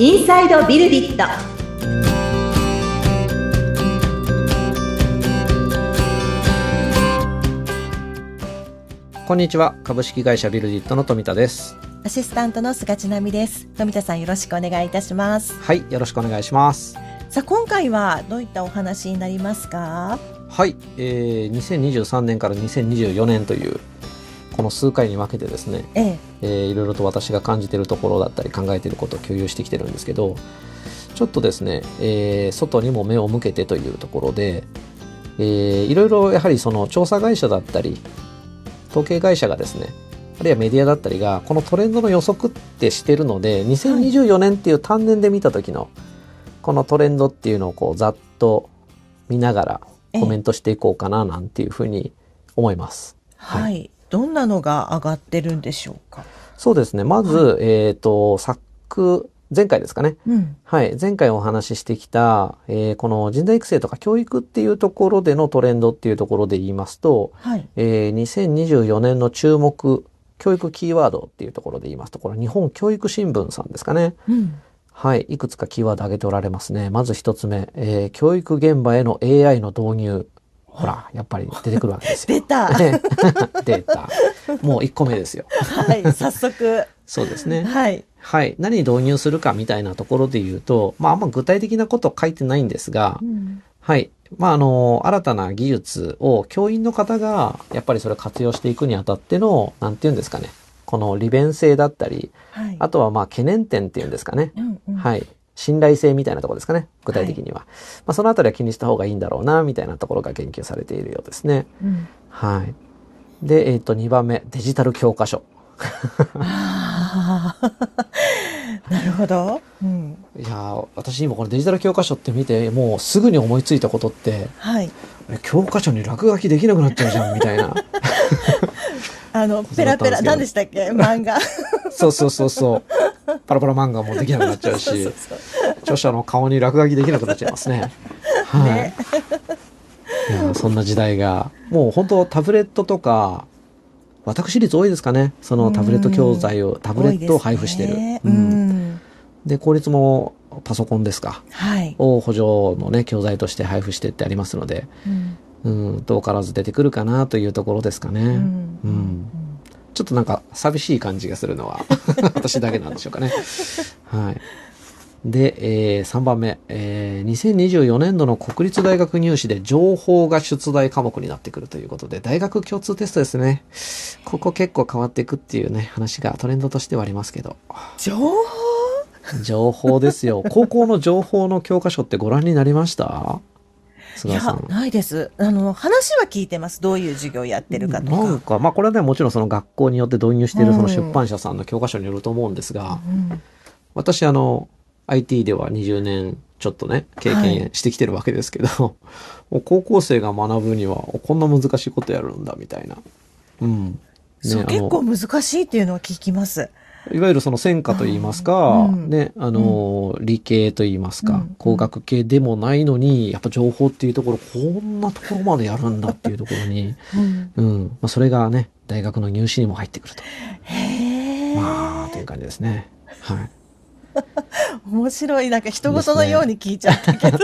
インサイドビルディットこんにちは株式会社ビルディットの富田ですアシスタントの菅千奈美です。富田さんよろしくお願いいたします。はいよろしくお願いしますさあ今回はどういったお話になりますか？はい、えー、2023年から2024年というこの数回に分けてですね、ええ、えーいろいろと私が感じているところだったり考えていることを共有してきてるんですけどちょっとですね、えー外にも目を向けてというところで、えーいろいろやはりその調査会社だったり統計会社がですねあるいはメディアだったりがこのトレンドの予測ってしてるので2024年っていう単年で見た時のこのトレンドっていうのをこうざっと見ながらコメントしていこうかななんていうふうに思います。はい、どんなのが上がってるんでしょうか？そうですね。まず、えっ、と、昨、前回ですかね。うん、はい。前回お話ししてきた、えーこの人材育成とか教育っていうところでのトレンドっていうところで言いますと、はい、えー2024年の注目、教育キーワードっていうところで言いますと、これ日本教育新聞さんですかね。うん、はい。いくつかキーワード挙げておられますね。まず一つ目、えー教育現場への AI の導入。ほら、やっぱり出てくるわけですよ。出た。ねデータ。もう1個目ですよ。はい、早速。そうですね。はい、はい。何に導入するかみたいなところで言うと、まあ、あんま具体的なこと書いてないんですがう、ん、はい。まあ、あの、新たな技術を教員の方が、やっぱりそれを活用していくにあたっての、なんていうんですかね。この利便性だったり、はい、あとはまあ、懸念点っていうんですかね。うん、うん、はい。信頼性みたいなところですかね。具体的には。まあ、そのあたりは気にした方がいいんだろうな、みたいなところが言及されているようですね。うん。はい。で、えっ、と、2番目、デジタル教科書。なるほど。うん、いやー私今このデジタル教科書って見てもうすぐに思いついたことってはい。え教科書に落書きできなくなっちゃうじゃんみたいな あのペラペラ、何でしたっけ、漫画。そうそうそうそう。パラパラ漫画もできなくなっちゃうし 著者の顔に落書きできなくなっちゃいますね。はい、ねいそんな時代がもう本当タブレットとか私立多いですかね。そのタブレット教材をタブレットを配布してる、ねううん。ん。で公立もパソコンですか。はい。を補助のね教材として配布してってありますので。うん。うん、遠からず出てくるかなというところですかね。ううんんちょっとなんか寂しい感じがするのは 私だけなんでしょうかね。はい。で、えー3番目、えー2024年度の国立大学入試で情報が出題科目になってくるということで、大学共通テストですね。ここ結構変わっていくっていうね、話がトレンドとしてはありますけど。情報？情報ですよ。高校の情報の教科書ってご覧になりました？菅さん。ないです。あの話は聞いてます。どういう授業やってるかとか。なんか、まあこれはね、もちろんその学校によって導入しているそのうん出版社さんの教科書によると思うんですが、うん。私あの、IT では20年ちょっとね、経験してきてるわけですけど、もう高校生が学ぶには、こんな難しいことやるんだ、みたいな。うん。そうね結構難しいっていうのは聞きますいわゆるその専科といいますか、うんね、あの、理系といいますか、うん工学系でもないのに、やっぱ情報っていうところ、こんなところまでやるんだっていうところに、うんうん。まあ、それがね、大学の入試にも入ってくると。へえ、まあ、という感じですね。はい。面白いなんか人事のように聞いちゃったけど、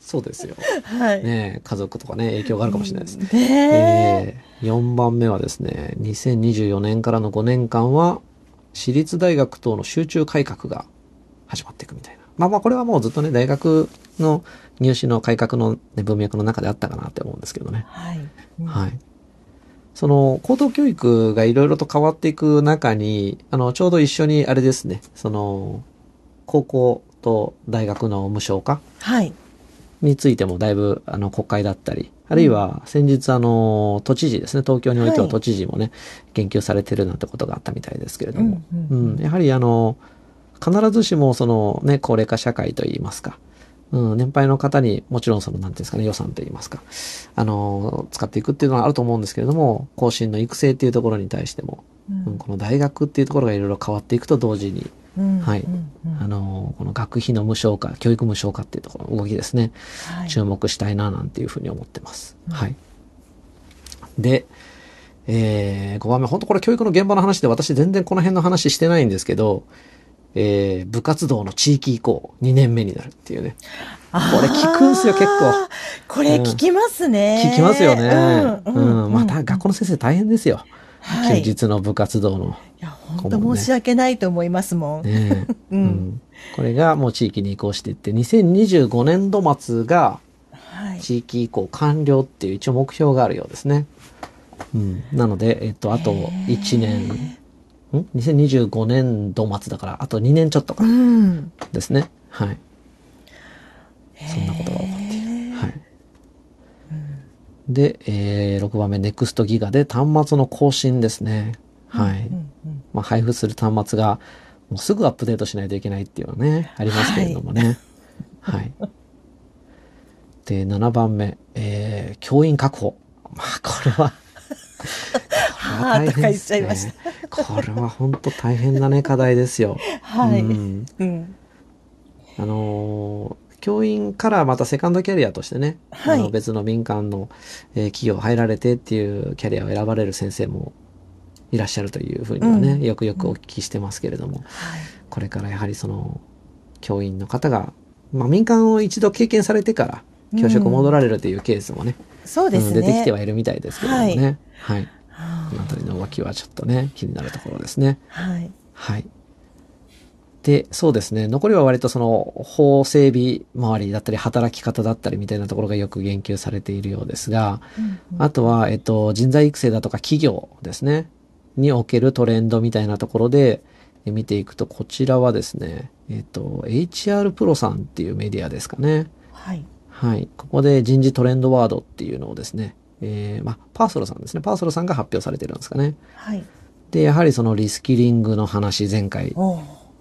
そうですよ。はいねね家族とかね、影響があるかもしれないですね。ええー、4番目はですね、2024年からの5年間は、私立大学等の集中改革が始まっていくみたいな。まあまあ、これはもうずっとね、大学の入試の改革の、ね、文脈の中であったかなって思うんですけどね。はい、うんはい。その、高等教育がいろいろと変わっていく中に、あの、ちょうど一緒にあれですね、その、高校と大学の無償化はいについてもだいぶあの国会だったり、あるいは先日あの都知事ですね、東京においてははい。都知事もね、言及されてるなんてことがあったみたいですけれども、ううんん。やはりあの、必ずしもそのね、高齢化社会といいますか、うん、年配の方にもちろんその、なんていうんですかね、予算といいますか、あの、使っていくっていうのはあると思うんですけれども、後進の育成っていうところに対しても、うんうんこの大学っていうところがいろいろ変わっていくと同時に、うんはいうんうんあの、この学費の無償化、教育無償化っていうところの動きですね。はい注目したいななんていうふうに思ってます。うんはい。で、えー、5番目、本当これ教育の現場の話で私全然この辺の話してないんですけど、えー部活動の地域移行2年目になるっていうね。これ聞くんすよ結構。これ聞きますね。聞きますよね。ううんん。またうん学校の先生大変ですよ。はい休日の部活動の。いや、本当申し訳ないと思いますもん。ねえ うんうんこれがもう地域に移行していって、2025年度末がはい。地域移行完了っていう一応目標があるようですね。うん。なので、えっと、あと1年、ん ?2025 年度末だから、あと2年ちょっとかうん。ですね。はい。そんなことが起こっている。はい。で、えー、6番目、ネクストギガで端末の更新ですね。はい。うんうんまあ、配布する端末が、もうすぐアップデートしないといけないっていうのはね、ありますけれどもね。はい。で、7番目、えー、教員確保。まあ、これは、はあとか言っちゃいましたこれは本当大変なね、課題ですよ。はい。うんうん。あのー教員からまたセカンドキャリアとしてね、はいあの別の民間の、えー企業入られてっていうキャリアを選ばれる先生もいらっしゃるというふうにはね、うんよくよくお聞きしてますけれども、はい。これからやはりその教員の方が、まあ、民間を一度経験されてから教職戻られるというケースもね,、そうですね。うん出てきてはいるみたいですけれどもね。はい。はこの辺りの動きはちょっとね、気になるところですね。あはい。はい。で、そうですね。残りは割とその法整備周りだったり、働き方だったりみたいなところがよく言及されているようですが、うんあとは、えっと、人材育成だとか企業ですね。におけるトレンドみたいなところでえ見ていくと、こちらはですね、えっと、HR プロさんっていうメディアですかね。はい。はい。ここで人事トレンドワードっていうのをですね、えー、まあ、パーソルさんですね。パーソルさんが発表されてるんですかね。はい。で、やはりそのリスキリングの話、前回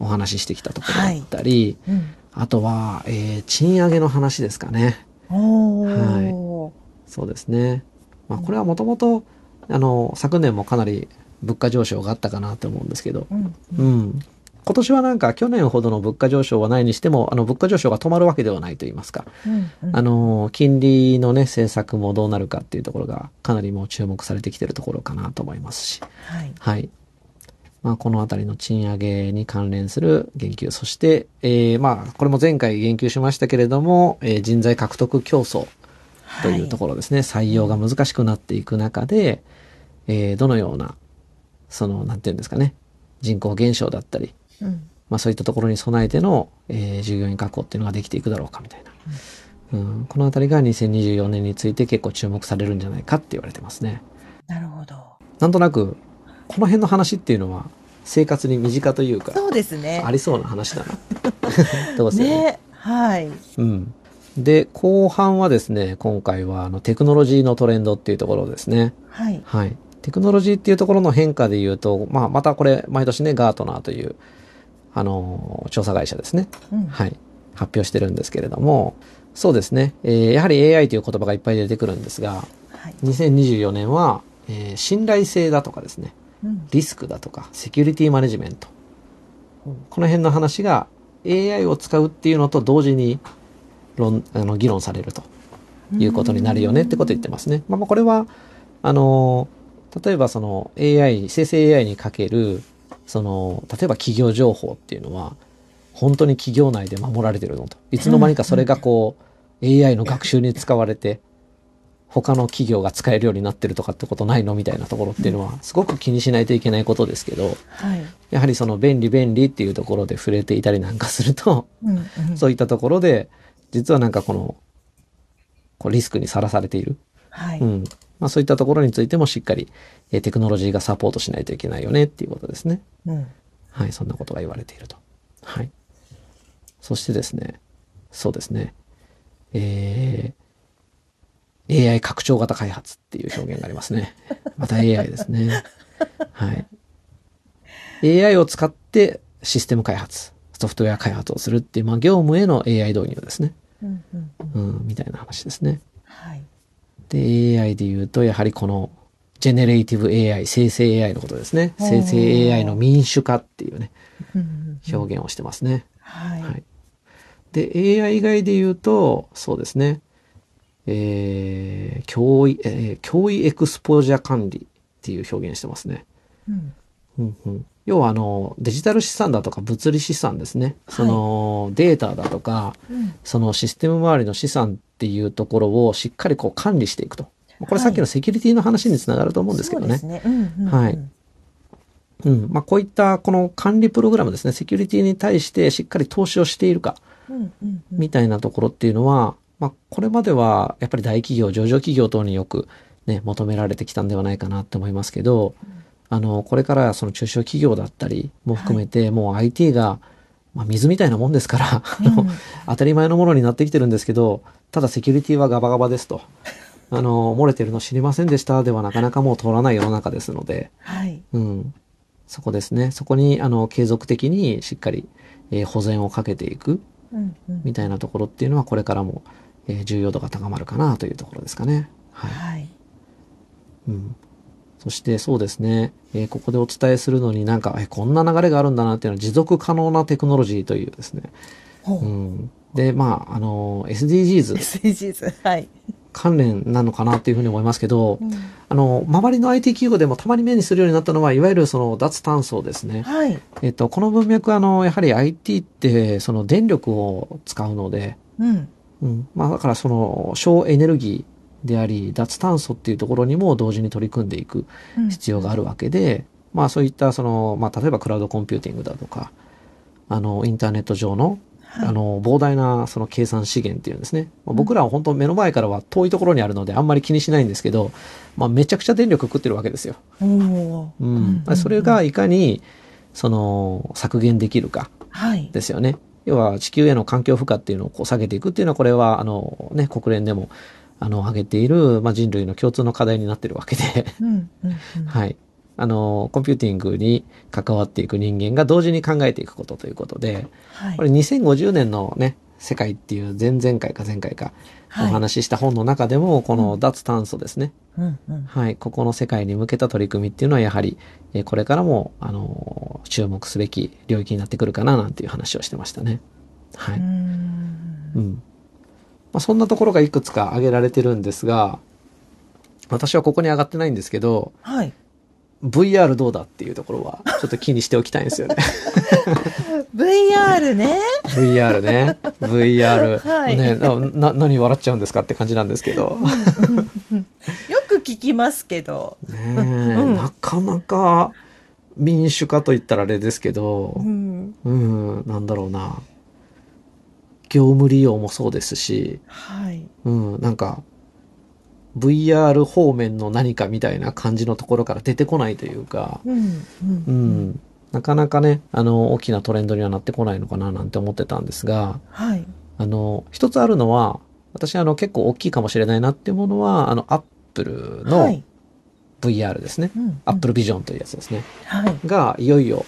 お話ししてきたところだったり、うん。あとは、えー賃上げの話ですかね。おーそうですね。まあ、これはもともと、あの、昨年もかなり物価上昇があったかなと思うんですけど、うん。うん。今年はなんか去年ほどの物価上昇はないにしても、あの、物価上昇が止まるわけではないと言いますか。うん。うんあの、金利のね、政策もどうなるかっていうところがかなりもう注目されてきてるところかなと思いますし。はい。はい。まあ、このあたりの賃上げに関連する言及、そして、えーまあ、これも前回言及しましたけれども、えー人材獲得競争というところですね、採用が難しくなっていく中で、えーどのような、その、なんていうんですかね、人口減少だったり、うん。まあ、そういったところに備えての、えー従業員確保っていうのができていくだろうかみたいな。うん、このあたりが2024年について結構注目されるんじゃないかって言われてますね。なるほど。なんとなく、この辺の話っていうのは生活に身近というか、そうですね。ありそうな話だな。どうせね。ね。はい。うん。で、後半はですね、今回はあのテクノロジーのトレンドっていうところですね。はい。はい。テクノロジーっていうところの変化で言うと、まあ、またこれ、毎年ね、ガートナーという、あのー調査会社ですね。うん。はい。発表してるんですけれども、そうですね。えーやはり AI という言葉がいっぱい出てくるんですが、はい。2024年は、えー信頼性だとかですね、うん。リスクだとか、セキュリティマネジメント。この辺の話が AI を使うっていうのと同時に論あの議論されるということになるよねってことを言ってますね。まあ、まあこれは、あの、例えばその AI、生成 AI にかける、その、例えば企業情報っていうのは、本当に企業内で守られてるのと。いつの間にかそれがこう、AI の学習に使われて、他の企業が使えるようになってるとかってことないの？みたいなところっていうのは、すごく気にしないといけないことですけど、はい。やはりその便利便利っていうところで触れていたりなんかすると、うん。うん。そういったところで、実はなんかこの、こうリスクにさらされている。はい。うん。まあそういったところについてもしっかり、えーテクノロジーがサポートしないといけないよねっていうことですね。うん。はい、そんなことが言われていると。はい。そしてですね、そうですね、えー、AI 拡張型開発っていう表現がありますね。また AI ですね。はい。AI を使ってシステム開発、ソフトウェア開発をするっていう、まあ業務への AI 導入ですね。うん。うん。みたいな話ですね。はい。で、AI で言うと、やはりこの、ジェネレイティブ AI、生成 AI のことですね。生成 AI の民主化っていうね。表現をしてますね。はい。はい。で、AI 以外で言うと、そうですね。えー、脅威、えー、脅威エクスポージャー管理っていう表現してますね。うん。うんうん。要はあのデジタル資産だとか物理資産ですね。そのデータだとか、うんそのシステム周りの資産っていうところをしっかりこう管理していくと。これさっきのセキュリティの話につながると思うんですけどね。そうですね。うんうんうんはいうん。まあこういったこの管理プログラムですね。セキュリティに対してしっかり投資をしているか、みたいなところっていうのは、まあこれまではやっぱり大企業、上場企業等によくね、求められてきたんではないかなって思いますけど、あの、これからその中小企業だったりも含めて、もう IT が、まあ水みたいなもんですから、うん当たり前のものになってきてるんですけど、ただセキュリティはガバガバですと。あの、漏れてるの知りませんでしたではなかなかもう通らない世の中ですので、はい。うん。そこですね。そこに、あの、継続的にしっかり、えー保全をかけていくうんうんみたいなところっていうのは、これからも、えー重要度が高まるかなというところですかね。はい。はい。うん。そしてそうですね、えーここでお伝えするのになんか、えこんな流れがあるんだなっていうのは持続可能なテクノロジーというですね。ほううん。で、まあ、あの、SDGs SDGs。はい。関連なのかなっていうふうに思いますけど、うんあの、周りの IT 企業でもたまに目にするようになったのは、いわゆるその脱炭素ですね。はい。えっと、この文脈は、あの、やはり IT って、その電力を使うので、うん。うん。まあ、だからその、省エネルギーであり、脱炭素っていうところにも同時に取り組んでいくうん必要があるわけで、まあ、そういった、その、まあ、例えばクラウドコンピューティングだとか、あの、インターネット上の、はいあの、膨大なその計算資源っていうんですね。まあ僕らは本当目の前からは遠いところにあるのであんまり気にしないんですけど、まあめちゃくちゃ電力食ってるわけですよ。うん。それがいかに、その、削減できるかはい。ですよね。要は地球への環境負荷っていうのをこう下げていくっていうのは、これは、あの、ね、国連でも、あの、挙げている、まあ人類の共通の課題になってるわけで、うんうんうん。はい。あの、コンピューティングに関わっていく人間が同時に考えていくことということで、はい。これ2050年のね、世界っていう前々回か前回かおはい話しした本の中でも、この脱炭素ですね。うんうんはい。ここの世界に向けた取り組みっていうのはやはり、えーこれからも、あのー注目すべき領域になってくるかななんていう話をしてましたね。はい。うん。まあ、そんなところがいくつか挙げられてるんですが、私はここに上がってないんですけど、はい。VR どうだっていうところは、ちょっと気にしておきたいんですよね。VR ね。VR ね。VR。はいねな、な、何笑っちゃうんですかって感じなんですけど。よく聞きますけど。ねえ、うんなかなか民主化と言ったらあれですけどう、ん。うん、なんだろうな。業務利用もそうですし、はい。うん、なんか、VR 方面の何かみたいな感じのところから出てこないというか、うん。う。うんん、なかなかね、あの、大きなトレンドにはなってこないのかななんて思ってたんですが、はい。あの、一つあるのは、私あの結構大きいかもしれないなっていうものは、あの、アップルはのい。VR ですね。うん。アップルビジョンというやつですね。はい。が、いよいよ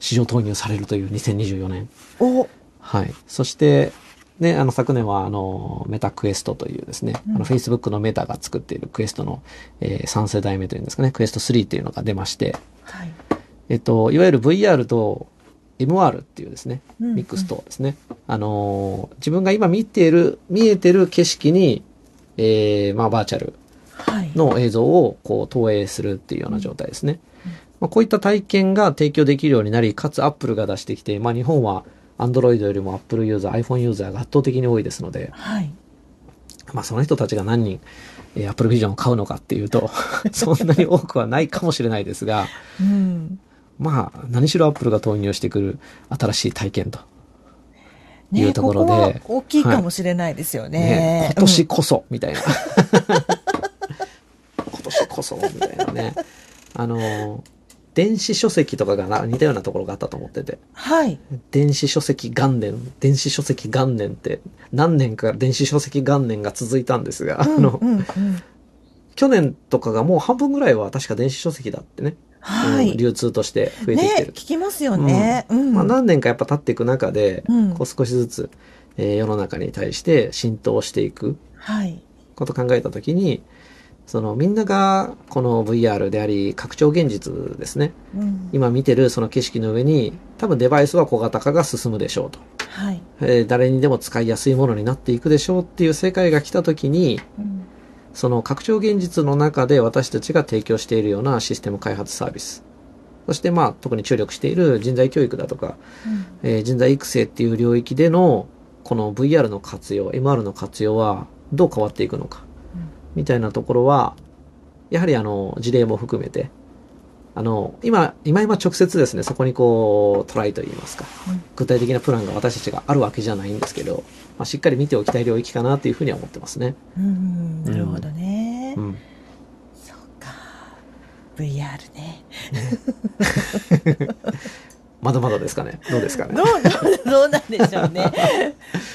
市場投入されるという2024年。お。はい。そして、ね、あの、昨年は、あの、メタクエストというですね、うんあの、Facebook のメタが作っているクエストの、えー3世代目というんですかね、クエスト3っていうのが出まして、はい。えっと、いわゆる VR と MR っていうですね、うんミックスとですね、あのー自分が今見ている、見えてる景色に、えー、まあ、バーチャルはい。の映像をこう投影するっていうような状態ですね。まあ、こういった体験が提供できるようになり、かつ Apple が出してきて、まあ、日本は Android よりも Apple ユーザー、iPhone ユーザーが圧倒的に多いですので、はい。まあ、その人たちが何人、えー Apple Vision を買うのかっていうと、そんなに多くはないかもしれないですが、うん。まあ、何しろ Apple が投入してくる新しい体験と。いねうところでここは大きいかもしれないですよねね。今年こそ、みたいな。今年こそ、みたいなね。あの、電子書籍とかがな似たようなところがあったと思ってて。はい。電子書籍元年、電子書籍元年って何年か電子書籍元年が続いたんですが、あの、うんうんうん去年とかがもう半分ぐらいは確か電子書籍だってね。はい。うん流通として増えてきてねる、聞きますよね。うん。まあ、何年かやっぱ経っていく中で、うんこう少しずつ、えー世の中に対して浸透していくはい。ことを考えたときに、そのみんながこの VR であり拡張現実ですね。うん。今見てるその景色の上に多分デバイスは小型化が進むでしょうと。はい。えー誰にでも使いやすいものになっていくでしょうっていう世界が来たときに、うんその拡張現実の中で私たちが提供しているようなシステム開発サービスそしてまあ特に注力している人材教育だとか、えー人材育成っていう領域でのこの VR の活用 MR の活用はどう変わっていくのか、みたいなところはやはりあの事例も含めてあの今今今直接ですねそこにこうトライといいますか、うん具体的なプランが私たちがあるわけじゃないんですけど、まあ、しっかり見ておきたい領域かなというふうには思ってますね。うん、なるほどね。うん、そうか。VR ね。まだまだですかねどうですかねどう、どう、どうなんでしょうね。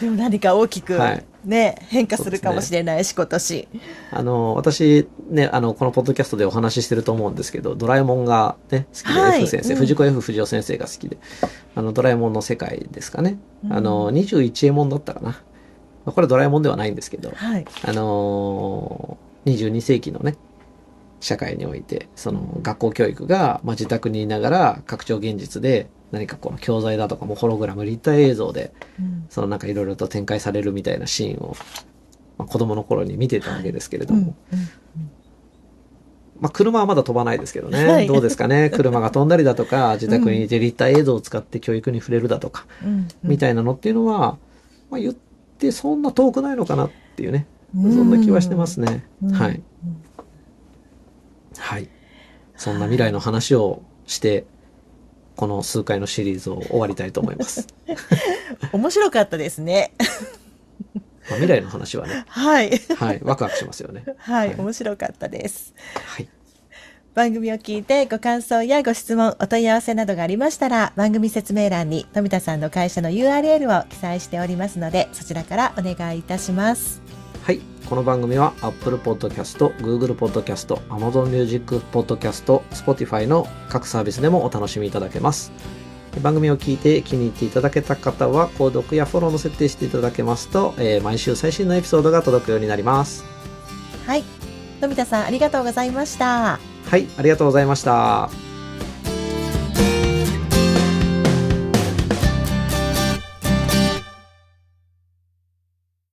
でも何か大きくはいね、変化するかもしれないし、今年。あの、私、ね、あの、このポッドキャストでお話ししてると思うんですけど、ドラえもんがね、好きで、はい F 先生、うん藤子 F 不二雄先生が好きで、あの、ドラえもんの世界ですかね。うんあの、21エモンだったかな。まあこれドラえもんではないんですけど、はい。あのー、22世紀のね、社会において、その学校教育が、まあ、自宅にいながら拡張現実で何かこの教材だとかもホログラム立体映像でうん。そのなんかいろいろと展開されるみたいなシーンを、まあ、子供の頃に見てたわけですけれどうんも、まあ、車はまだ飛ばないですけどね、はい。どうですかね？車が飛んだりだとか自宅にいて立体映像を使って教育に触れるだとか、うん。みたいなのっていうのは、まあ、言ってそんな遠くないのかなっていうね、うん。そんな気はしてますね、うん。はい、はい。そんな未来の話をしてこの数回のシリーズを終わりたいと思います、面白かったですね。まあ、未来の話はねはい。はいワクワクしますよねはい、はい面白かったです。はい番組を聞いてご感想やご質問、お問い合わせなどがありましたら、番組説明欄に富田さんの会社の URL を記載しておりますので、そちらからお願いいたします。はい。この番組は Apple Podcast、Google Podcast、Amazon Music Podcast、Spotify の各サービスでもお楽しみいただけます。番組を聞いて気に入っていただけた方は、購読やフォローの設定していただけますと、えー毎週最新のエピソードが届くようになります。はい。富田さん、ありがとうございました。はい。ありがとうございました。